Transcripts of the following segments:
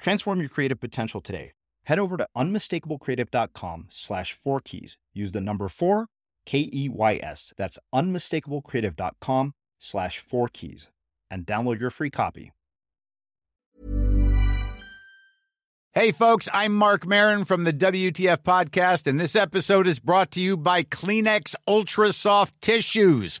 Transform your creative potential today. Head over to unmistakablecreative.com slash four keys. Use the number four, K E Y S. That's unmistakablecreative.com slash four keys and download your free copy. Hey, folks, I'm Marc Maron from the WTF Podcast, and this episode is brought to you by Kleenex Ultra Soft Tissues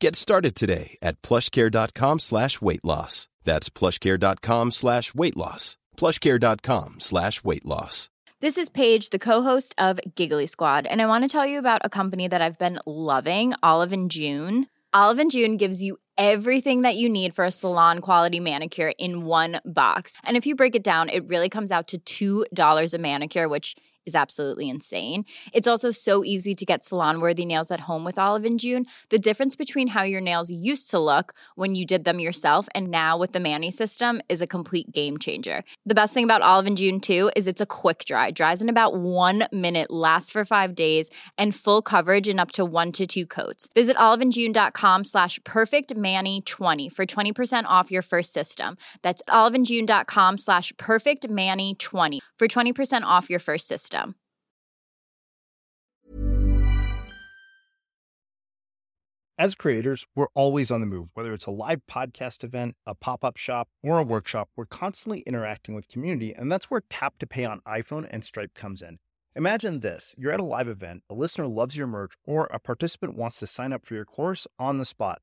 Get started today at plushcare.com slash weight loss. That's plushcare.com slash weight loss. Plushcare.com slash weight loss. This is Paige, the co-host of Giggly Squad, and I want to tell you about a company that I've been loving, Olive and June. Olive and June gives you everything that you need for a salon quality manicure in one box. And if you break it down, it really comes out to $2 a manicure, which is absolutely insane. It's also so easy to get salon worthy nails at home with Olive and June. The difference between how your nails used to look when you did them yourself and now with the Mani system is a complete game changer. The best thing about Olive and June too is it's a quick dry, dries in about one minute, lasts for five days, and full coverage in up to one to two coats. Visit oliveandjune.com slash perfect Mani 20 for 20% off your first system. That's oliveandjune.com slash perfect Mani 20 for 20% off your first system system. As creators, we're always on the move. Whether it's a live podcast event, a pop up shop, or a workshop, we're constantly interacting with community, and that's where Tap to Pay on iPhone and Stripe comes in. Imagine this you're at a live event, a listener loves your merch, or a participant wants to sign up for your course on the spot.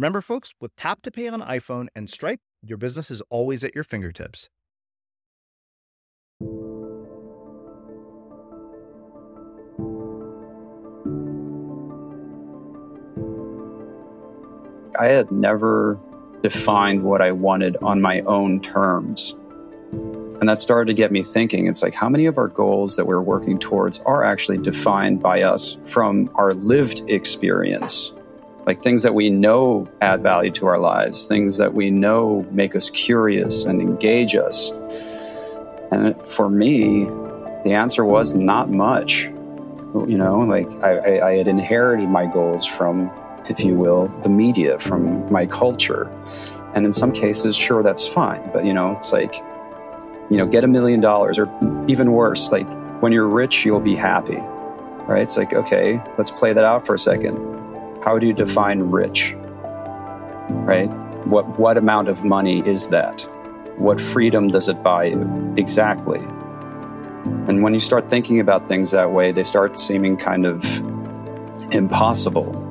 Remember, folks, with Tap to Pay on iPhone and Stripe, your business is always at your fingertips. I had never defined what I wanted on my own terms. And that started to get me thinking. It's like, how many of our goals that we're working towards are actually defined by us from our lived experience? Like things that we know add value to our lives, things that we know make us curious and engage us. And for me, the answer was not much. You know, like I, I, had inherited my goals from, if you will, the media, from my culture. And in some cases, sure, that's fine. But, you know, it's like, you know, get a million dollars, or even worse, like when you're rich, you'll be happy, right? It's like, okay, let's play that out for a second. How do you define rich, right? What, what amount of money is that? What freedom does it buy you? Exactly. And when you start thinking about things that way, they start seeming kind of impossible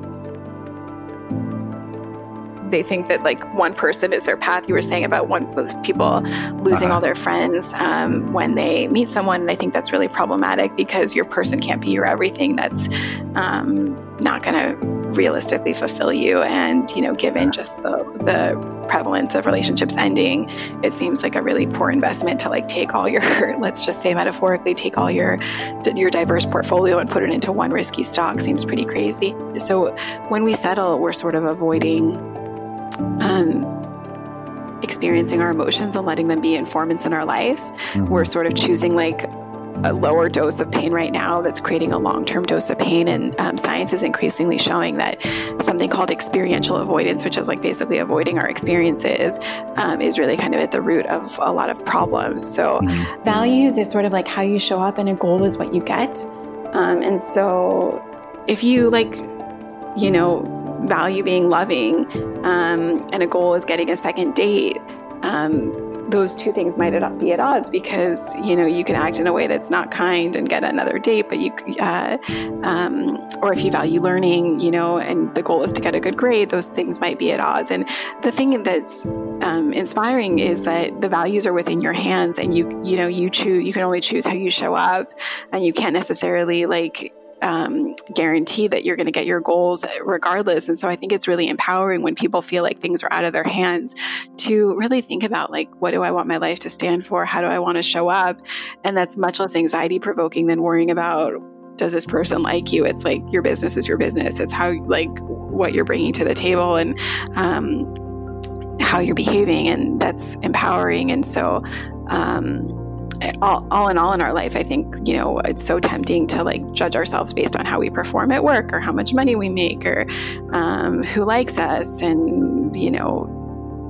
they think that like one person is their path. You were saying about one those people losing uh-huh. all their friends um, when they meet someone, and I think that's really problematic because your person can't be your everything. That's um, not going to realistically fulfill you. And you know, given just the, the prevalence of relationships ending, it seems like a really poor investment to like take all your, let's just say metaphorically, take all your your diverse portfolio and put it into one risky stock. Seems pretty crazy. So when we settle, we're sort of avoiding um, experiencing our emotions and letting them be informants in our life. Mm-hmm. We're sort of choosing like a lower dose of pain right now that's creating a long term dose of pain. And um, science is increasingly showing that something called experiential avoidance, which is like basically avoiding our experiences, um, is really kind of at the root of a lot of problems. So, mm-hmm. values is sort of like how you show up, and a goal is what you get. Um, and so, if you like, you know, value being loving um, and a goal is getting a second date, um, those two things might not be at odds because you know you can act in a way that's not kind and get another date, but you, uh, um, or if you value learning, you know, and the goal is to get a good grade, those things might be at odds. And the thing that's um, inspiring is that the values are within your hands, and you you know you choose. You can only choose how you show up, and you can't necessarily like um, guarantee that you're going to get your goals regardless. And so I think it's really empowering when people feel like things are out of their hands to really think about like, what do I want my life to stand for? How do I want to show up? And that's much less anxiety provoking than worrying about does this person like you? It's like your business is your business. It's how like what you're bringing to the table and um, how you're behaving, and that's empowering. And so. Um, all, all in all in our life, I think, you know, it's so tempting to like judge ourselves based on how we perform at work or how much money we make or um, who likes us and, you know,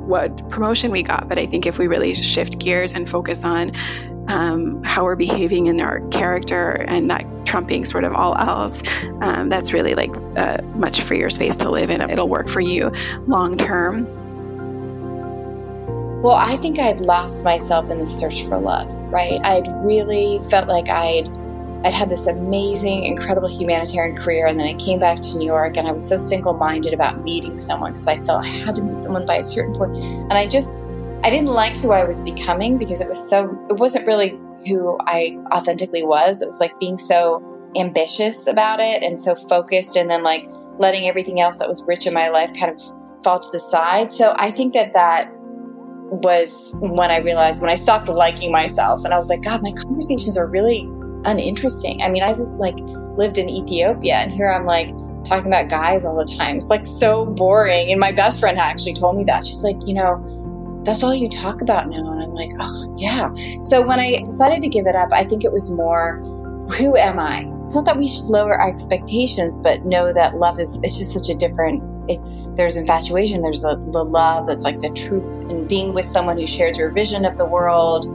what promotion we got. But I think if we really shift gears and focus on um, how we're behaving in our character and that trumping sort of all else, um, that's really like a much freer space to live in. It'll work for you long term. Well, I think I'd lost myself in the search for love, right? I'd really felt like I'd I'd had this amazing, incredible humanitarian career, and then I came back to New York, and I was so single-minded about meeting someone because I felt I had to meet someone by a certain point. and I just I didn't like who I was becoming because it was so it wasn't really who I authentically was. It was like being so ambitious about it and so focused, and then like letting everything else that was rich in my life kind of fall to the side. So I think that that was when I realized when I stopped liking myself and I was like, God, my conversations are really uninteresting. I mean, I've like lived in Ethiopia and here I'm like talking about guys all the time. It's like so boring. And my best friend actually told me that. She's like, you know, that's all you talk about now. And I'm like, oh, yeah. So when I decided to give it up, I think it was more, who am I? It's not that we should lower our expectations, but know that love is, it's just such a different it's there's infatuation there's the, the love that's like the truth in being with someone who shares your vision of the world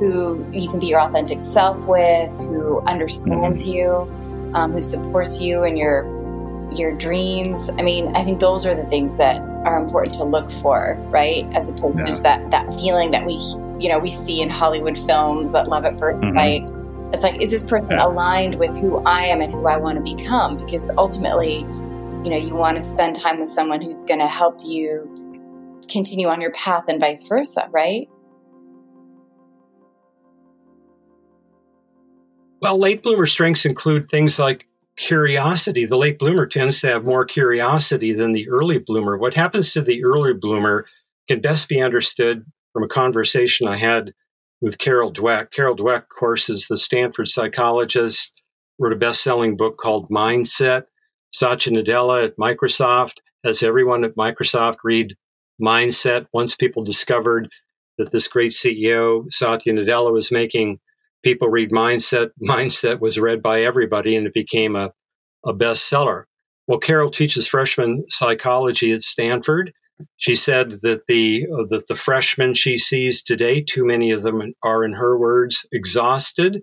who you can be your authentic self with who understands mm-hmm. you um, who supports you and your your dreams i mean i think those are the things that are important to look for right as opposed yeah. to just that that feeling that we you know we see in hollywood films that love at 1st mm-hmm. sight it's like is this person yeah. aligned with who i am and who i want to become because ultimately you know, you want to spend time with someone who's going to help you continue on your path and vice versa, right? Well, late bloomer strengths include things like curiosity. The late bloomer tends to have more curiosity than the early bloomer. What happens to the early bloomer can best be understood from a conversation I had with Carol Dweck. Carol Dweck, of course, is the Stanford psychologist, wrote a best selling book called Mindset. Satya Nadella at Microsoft has everyone at Microsoft read Mindset. Once people discovered that this great CEO, Satya Nadella, was making people read Mindset, Mindset was read by everybody and it became a, a bestseller. Well, Carol teaches freshman psychology at Stanford. She said that the uh, that the freshmen she sees today, too many of them are, in her words, exhausted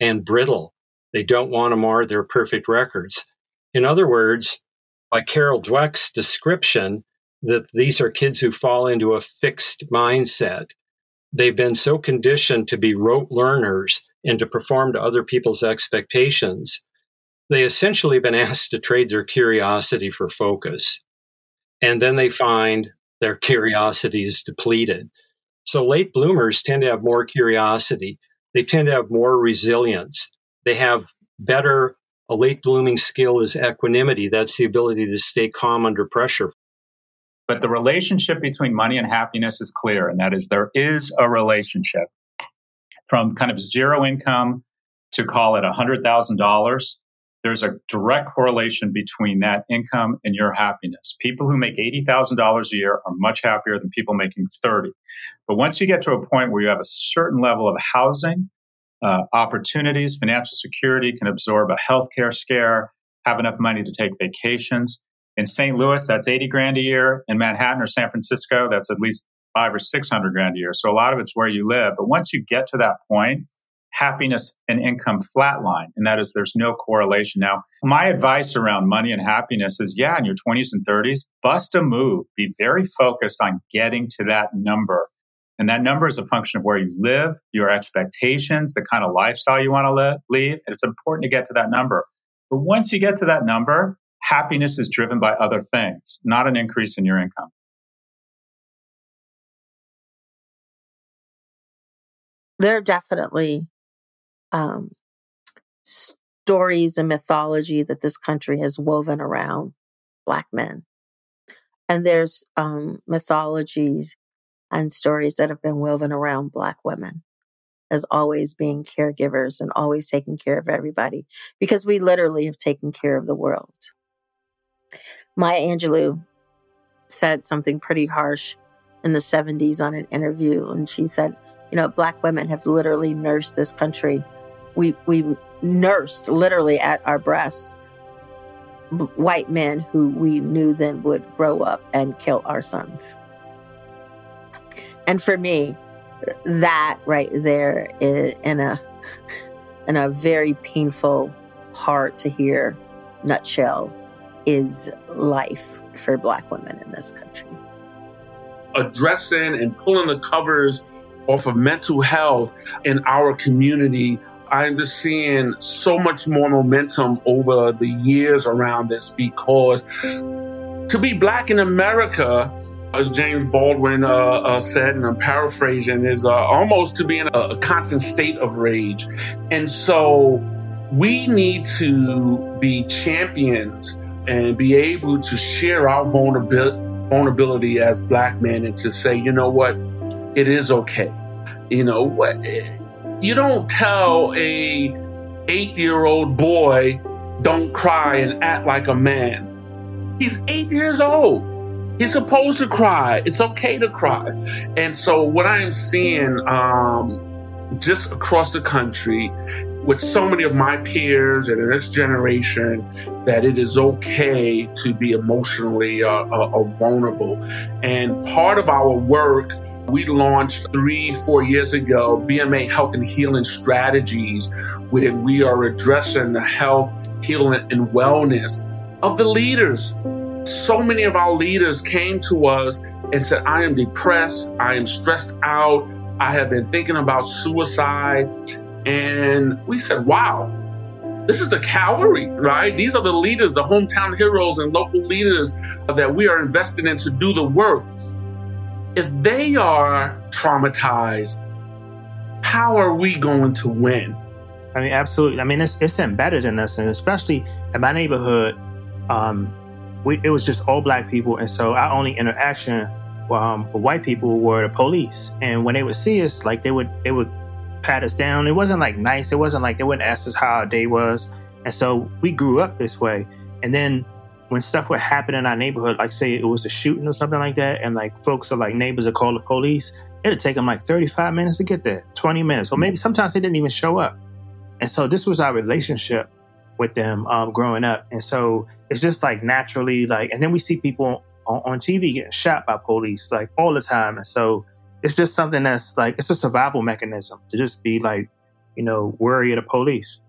and brittle. They don't want to mar their perfect records. In other words, by Carol Dweck's description, that these are kids who fall into a fixed mindset. They've been so conditioned to be rote learners and to perform to other people's expectations. They essentially been asked to trade their curiosity for focus. And then they find their curiosity is depleted. So late bloomers tend to have more curiosity. They tend to have more resilience. They have better a late blooming skill is equanimity. That's the ability to stay calm under pressure. But the relationship between money and happiness is clear, and that is there is a relationship from kind of zero income to call it $100,000. There's a direct correlation between that income and your happiness. People who make $80,000 a year are much happier than people making 30. But once you get to a point where you have a certain level of housing, uh, opportunities, financial security, can absorb a healthcare scare, have enough money to take vacations. In St. Louis, that's 80 grand a year. In Manhattan or San Francisco, that's at least five or 600 grand a year. So a lot of it's where you live. But once you get to that point, happiness and income flatline. And that is there's no correlation. Now, my advice around money and happiness is yeah, in your 20s and 30s, bust a move. Be very focused on getting to that number and that number is a function of where you live, your expectations, the kind of lifestyle you want to live, it's important to get to that number. But once you get to that number, happiness is driven by other things, not an increase in your income. There are definitely um, stories and mythology that this country has woven around Black men. And there's um, mythologies and stories that have been woven around Black women as always being caregivers and always taking care of everybody because we literally have taken care of the world. Maya Angelou said something pretty harsh in the 70s on an interview, and she said, You know, Black women have literally nursed this country. We, we nursed literally at our breasts white men who we knew then would grow up and kill our sons. And for me, that right there is in a in a very painful, hard to hear nutshell is life for black women in this country. Addressing and pulling the covers off of mental health in our community. I'm just seeing so much more momentum over the years around this because to be black in America as James Baldwin uh, uh, said, and I'm paraphrasing, is uh, almost to be in a, constant state of rage. And so we need to be champions and be able to share our vulnerability, vulnerability as black men and to say, you know what, it is okay. You know what? You don't tell a eight year old boy, don't cry and act like a man. He's eight years old He's supposed to cry. It's okay to cry. And so, what I am seeing um, just across the country with so many of my peers and the next generation that it is okay to be emotionally uh, uh, uh vulnerable. And part of our work, we launched three, four years ago, BMA Health and Healing Strategies, where we are addressing the health, healing, and wellness of the leaders so many of our leaders came to us and said, I am depressed, I am stressed out, I have been thinking about suicide. And we said, wow, this is the cavalry, right? These are the leaders, the hometown heroes and local leaders that we are invested in to do the work. If they are traumatized, how are we going to win? I mean, absolutely. I mean, it's it's embedded in us, and especially in my neighborhood, um, we it was just all black people, and so our only interaction um, with white people were the police. And when they would see us, like they would they would pat us down. It wasn't like nice. It wasn't like they wouldn't ask us how our day was. And so we grew up this way. And then when stuff would happen in our neighborhood, like say it was a shooting or something like that, and like folks or like neighbors would call the police, it'd take them like 35 minutes to get there, 20 minutes, or maybe sometimes they didn't even show up. And so this was our relationship with them um, growing up. And so it's just like naturally like, and then we see people on, on TV getting shot by police like all the time. And so it's just something that's like it's a survival mechanism to just be like, you know, worry of the police.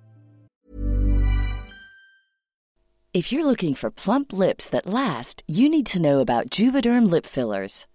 If you're looking for plump lips that last, you need to know about Juvederm lip fillers.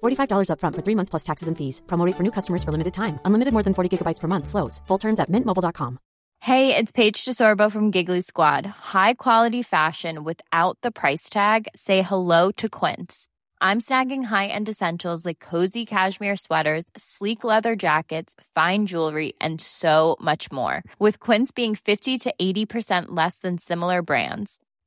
$45 upfront for three months plus taxes and fees. Promote for new customers for limited time. Unlimited more than 40 gigabytes per month. Slows. Full terms at mintmobile.com. Hey, it's Paige DeSorbo from Giggly Squad. High quality fashion without the price tag? Say hello to Quince. I'm snagging high end essentials like cozy cashmere sweaters, sleek leather jackets, fine jewelry, and so much more. With Quince being 50 to 80% less than similar brands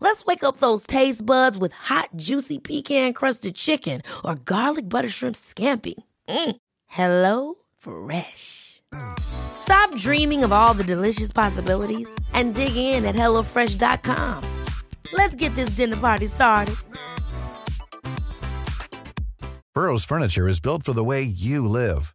Let's wake up those taste buds with hot, juicy pecan crusted chicken or garlic butter shrimp scampi. Mm. Hello Fresh. Stop dreaming of all the delicious possibilities and dig in at HelloFresh.com. Let's get this dinner party started. Burrow's furniture is built for the way you live.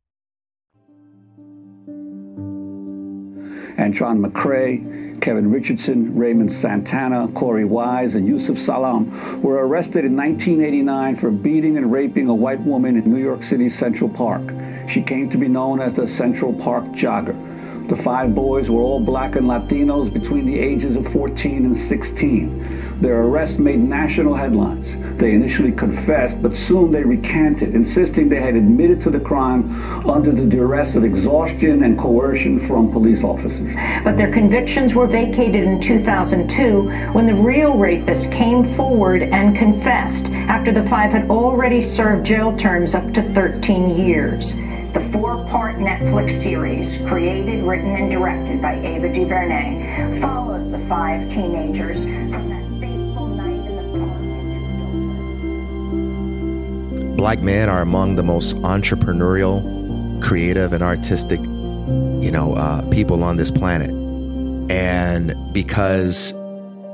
Antron McCray, Kevin Richardson, Raymond Santana, Korey Wise, and Yusef Salaam were arrested in 1989 for beating and raping a white woman in New York City's Central Park. She came to be known as the Central Park Jogger. The five boys were all black and Latinos between the ages of 14 and 16. Their arrest made national headlines. They initially confessed, but soon they recanted, insisting they had admitted to the crime under the duress of exhaustion and coercion from police officers. But their convictions were vacated in 2002 when the real rapist came forward and confessed after the five had already served jail terms up to 13 years. The four Netflix series, created, written, and directed by Ava DuVernay, follows the five teenagers from that fateful night in the park. Black men are among the most entrepreneurial, creative, and artistic, you know, uh, people on this planet. And because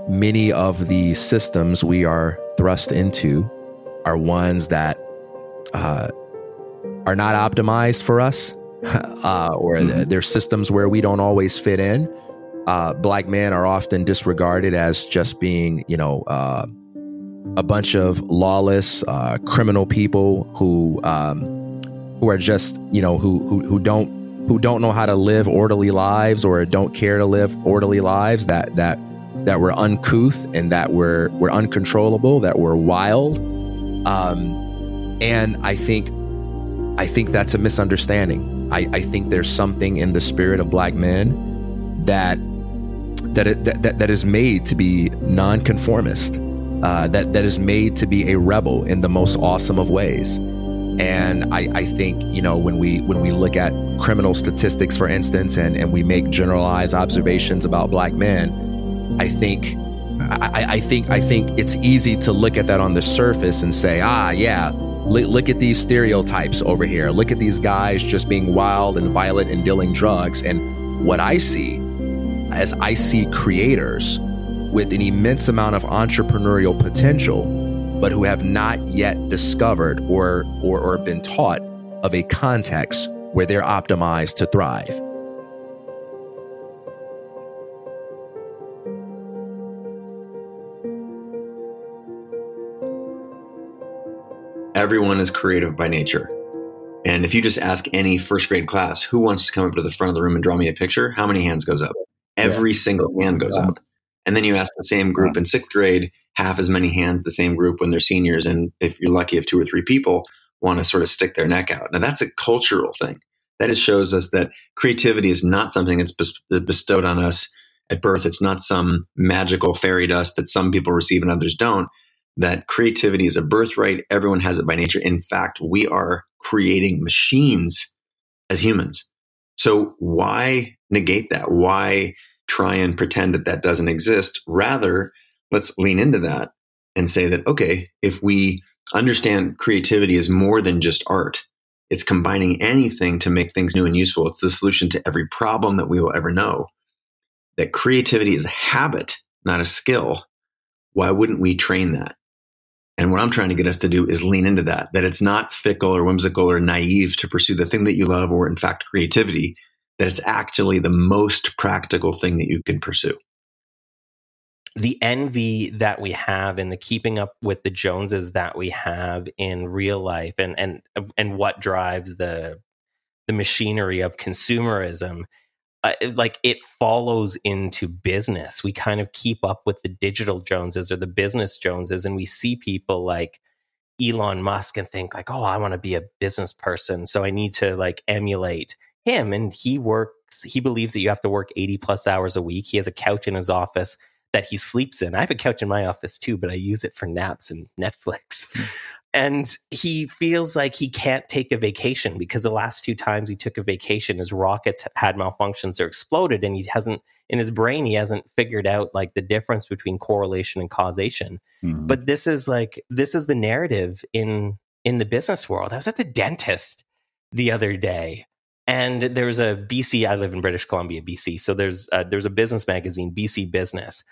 many of the systems we are thrust into are ones that uh, are not optimized for us, uh, or mm-hmm. there's systems where we don't always fit in. Uh, black men are often disregarded as just being, you know, uh, a bunch of lawless, uh, criminal people who um, who are just, you know, who, who who don't who don't know how to live orderly lives or don't care to live orderly lives. That that that were uncouth and that were were uncontrollable, that were wild. Um, and I think I think that's a misunderstanding. I, I think there's something in the spirit of black men that that that, that is made to be nonconformist, uh, that that is made to be a rebel in the most awesome of ways. And I, I think you know when we when we look at criminal statistics, for instance, and, and we make generalized observations about black men, I think I, I think I think it's easy to look at that on the surface and say, ah, yeah, look at these stereotypes over here. Look at these guys just being wild and violent and dealing drugs. And what I see as I see creators with an immense amount of entrepreneurial potential, but who have not yet discovered or, or, or been taught of a context where they're optimized to thrive. Everyone is creative by nature. And if you just ask any first grade class who wants to come up to the front of the room and draw me a picture, how many hands goes up? Every yeah. single hand goes yeah. up. And then you ask the same group yeah. in sixth grade, half as many hands, the same group when they're seniors. And if you're lucky, if two or three people want to sort of stick their neck out. Now that's a cultural thing. That just shows us that creativity is not something that's bestowed on us at birth. It's not some magical fairy dust that some people receive and others don't that creativity is a birthright. Everyone has it by nature. In fact, we are creating machines as humans. So why negate that? Why try and pretend that that doesn't exist? Rather, let's lean into that and say that, okay, if we understand creativity is more than just art, it's combining anything to make things new and useful. It's the solution to every problem that we will ever know. That creativity is a habit, not a skill. Why wouldn't we train that? And what I'm trying to get us to do is lean into that, that it's not fickle or whimsical or naive to pursue the thing that you love or in fact creativity, that it's actually the most practical thing that you can pursue. The envy that we have and the keeping up with the Joneses that we have in real life and and and what drives the the machinery of consumerism uh, like it follows into business. We kind of keep up with the digital Joneses or the business Joneses, and we see people like Elon Musk and think like, "Oh, I want to be a business person, so I need to like emulate him." And he works. He believes that you have to work eighty plus hours a week. He has a couch in his office that he sleeps in. I have a couch in my office too, but I use it for naps and Netflix. And he feels like he can't take a vacation because the last two times he took a vacation his rockets had malfunctions or exploded and he hasn't in his brain he hasn't figured out like the difference between correlation and causation. Mm-hmm. but this is like this is the narrative in in the business world. I was at the dentist the other day and there's a bc i live in british columbia bc so there's a, there's a business magazine bc business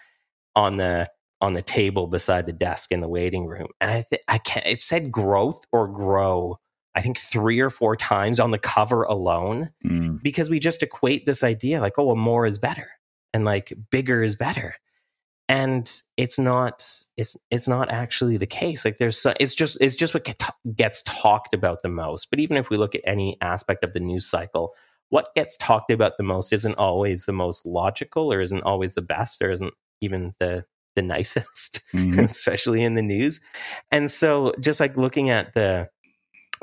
on the on the table beside the desk in the waiting room. And I th- I can't, it said growth or grow I think three or four times on the cover alone Mm. because we just equate this idea like, oh, well, more is better and like bigger is better. And it's not, it's, it's not actually the case. Like there's, so, it's just, it's just what get, gets talked about the most. But even if we look at any aspect of the news cycle, what gets talked about the most isn't always the most logical or isn't always the best or isn't even the, the nicest, Mhm. especially in the news. And so just like looking at the,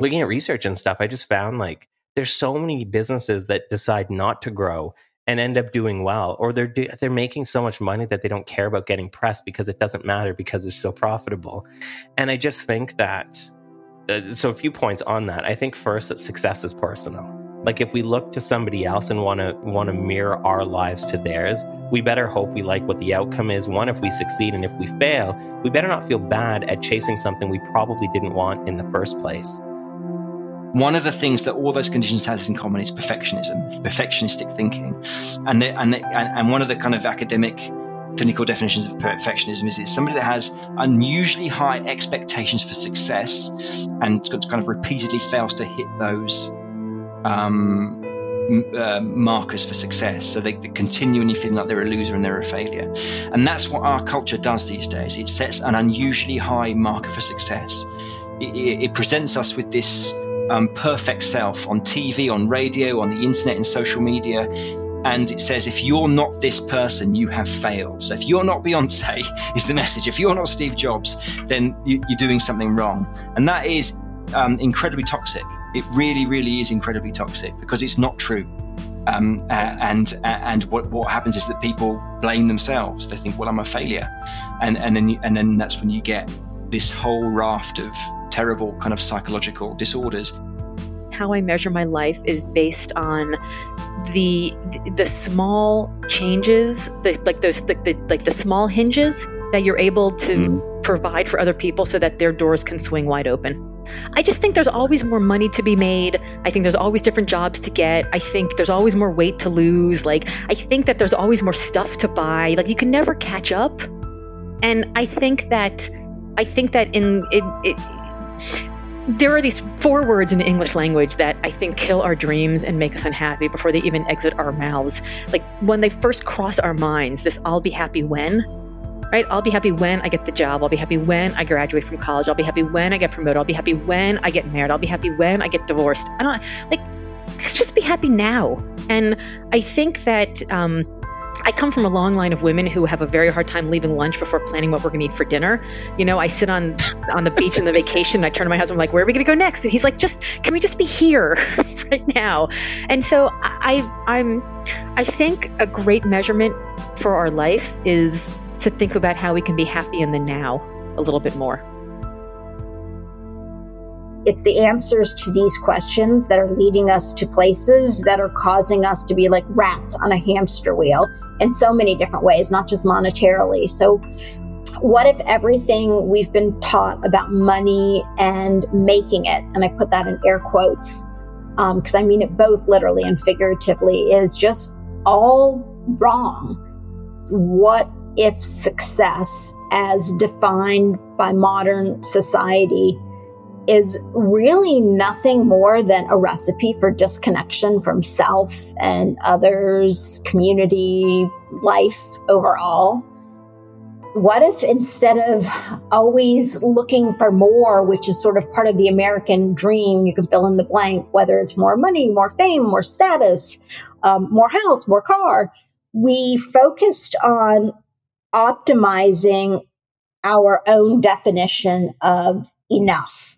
looking at research and stuff, I just found like there's so many businesses that decide not to grow and end up doing well, or they're do- they're making so much money that they don't care about getting press because it doesn't matter because it's so profitable. And I just think that. Uh, so a few points on that. I think first that success is personal. Like if we look to somebody else and want to want to mirror our lives to theirs, we better hope we like what the outcome is. One, if we succeed, and if we fail, we better not feel bad at chasing something we probably didn't want in the first place. One of the things that all those conditions has in common is perfectionism, perfectionistic thinking, and and, and and one of the kind of academic clinical definitions of perfectionism is it's somebody that has unusually high expectations for success and kind of repeatedly fails to hit those um, uh, markers for success. So they, they're continually feeling like they're a loser and they're a failure. And that's what our culture does these days. It sets an unusually high marker for success. It, it, it presents us with this um, perfect self on TV, on radio, on the internet, and social media. And it says, if you're not this person, you have failed. So if you're not Beyonce, is the message. If you're not Steve Jobs, then you, you're doing something wrong. And that is um, incredibly toxic. It really, really is incredibly toxic because it's not true. Um, and and what, what happens is that people blame themselves. They think, "Well, I'm a failure," and and then you, and then that's when you get this whole raft of terrible kind of psychological disorders. how I measure my life is based on the the small changes, the, like those the, the, like the small hinges that you're able to provide for other people so that their doors can swing wide open. I just think there's always more money to be made. I think there's always different jobs to get. I think there's always more weight to lose. Like I think that there's always more stuff to buy. Like you can never catch up. And I think that I think that in it, it there are these four words in the English language that I think kill our dreams and make us unhappy before they even exit our mouths. Like when they first cross our minds, this I'll be happy when, right? I'll be happy when I get the job. I'll be happy when I graduate from college. I'll be happy when I get promoted. I'll be happy when I get married. I'll be happy when I get divorced. I don't like, just be happy now. And I think that, um, I come from a long line of women who have a very hard time leaving lunch before planning what we're going to eat for dinner. You know, I sit on on the beach in the vacation. And I turn to my husband, I'm like, "Where are we going to go next?" And he's like, "Just can we just be here right now?" And so I, I'm, I think a great measurement for our life is to think about how we can be happy in the now a little bit more. It's the answers to these questions that are leading us to places that are causing us to be like rats on a hamster wheel in so many different ways, not just monetarily. So, what if everything we've been taught about money and making it, and I put that in air quotes um, because I mean it both literally and figuratively, is just all wrong? What if success, as defined by modern society, is really nothing more than a recipe for disconnection from self and others, community, life overall. What if instead of always looking for more, which is sort of part of the American dream, you can fill in the blank, whether it's more money, more fame, more status, um, more house, more car, we focused on optimizing our own definition of enough.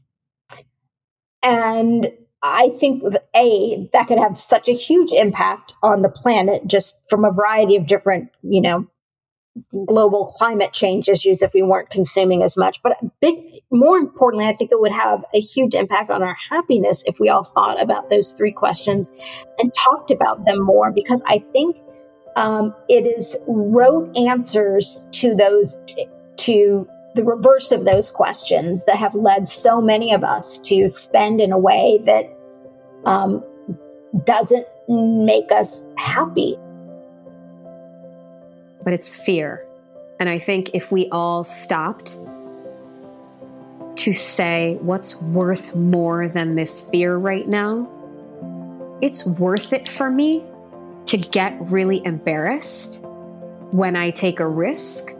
And I think A, that could have such a huge impact on the planet just from a variety of different, you know, global climate change issues if we weren't consuming as much. But big more importantly, I think it would have a huge impact on our happiness if we all thought about those three questions and talked about them more because I think um, it is rote answers to those to the reverse of those questions that have led so many of us to spend in a way that um, doesn't make us happy. But it's fear. And I think if we all stopped to say what's worth more than this fear right now, it's worth it for me to get really embarrassed when I take a risk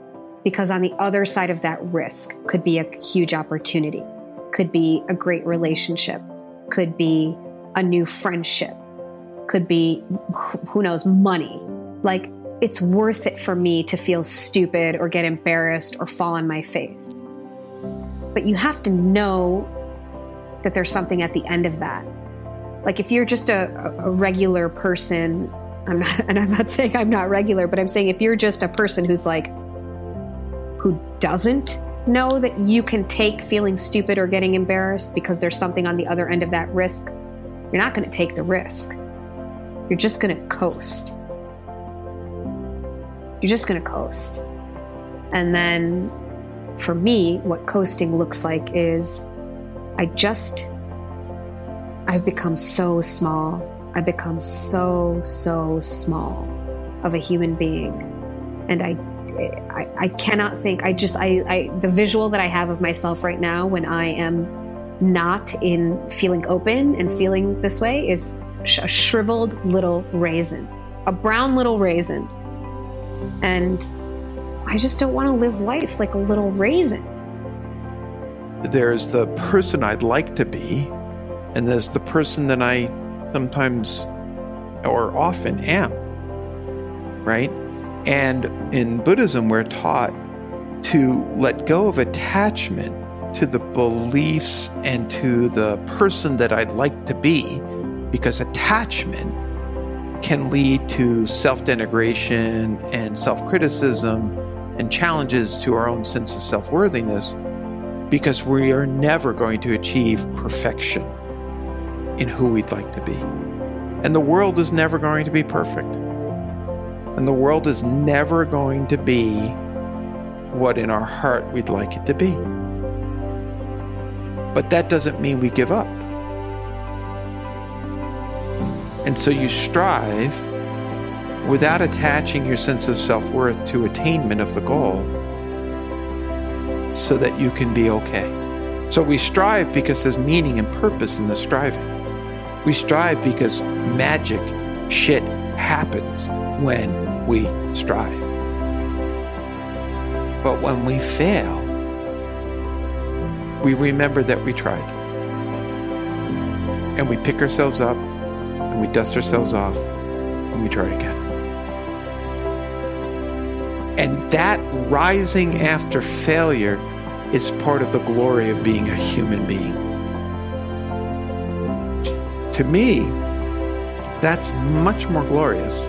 because on the other side of that risk could be a huge opportunity, could be a great relationship, could be a new friendship, could be, who knows, money. Like, it's worth it for me to feel stupid or get embarrassed or fall on my face. But you have to know that there's something at the end of that. Like, if you're just a, a regular person, I'm not, and I'm not saying I'm not regular, but I'm saying if you're just a person who's like, who doesn't know that you can take feeling stupid or getting embarrassed because there's something on the other end of that risk, you're not going to take the risk. You're just going to coast. You're just going to coast. And then for me, what coasting looks like is I just, I've become so small. I become so, so small of a human being. And I I, I cannot think. I just, I, I, the visual that I have of myself right now when I am not in feeling open and feeling this way is a shriveled little raisin, a brown little raisin. And I just don't want to live life like a little raisin. There's the person I'd like to be, and there's the person that I sometimes or often am. Right? And in Buddhism, we're taught to let go of attachment to the beliefs and to the person that I'd like to be, because attachment can lead to self denigration and self criticism and challenges to our own sense of self worthiness, because we are never going to achieve perfection in who we'd like to be. And the world is never going to be perfect. And the world is never going to be what in our heart we'd like it to be. But that doesn't mean we give up. And so you strive without attaching your sense of self worth to attainment of the goal so that you can be okay. So we strive because there's meaning and purpose in the striving. We strive because magic shit happens when we strive. But when we fail, we remember that we tried. And we pick ourselves up and we dust ourselves off and we try again. And that rising after failure is part of the glory of being a human being. To me, that's much more glorious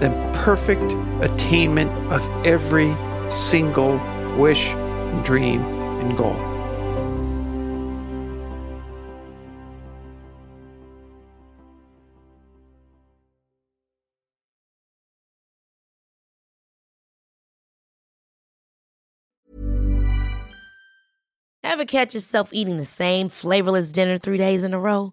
than perfect attainment of every single wish, dream, and goal. Ever catch yourself eating the same flavorless dinner three days in a row?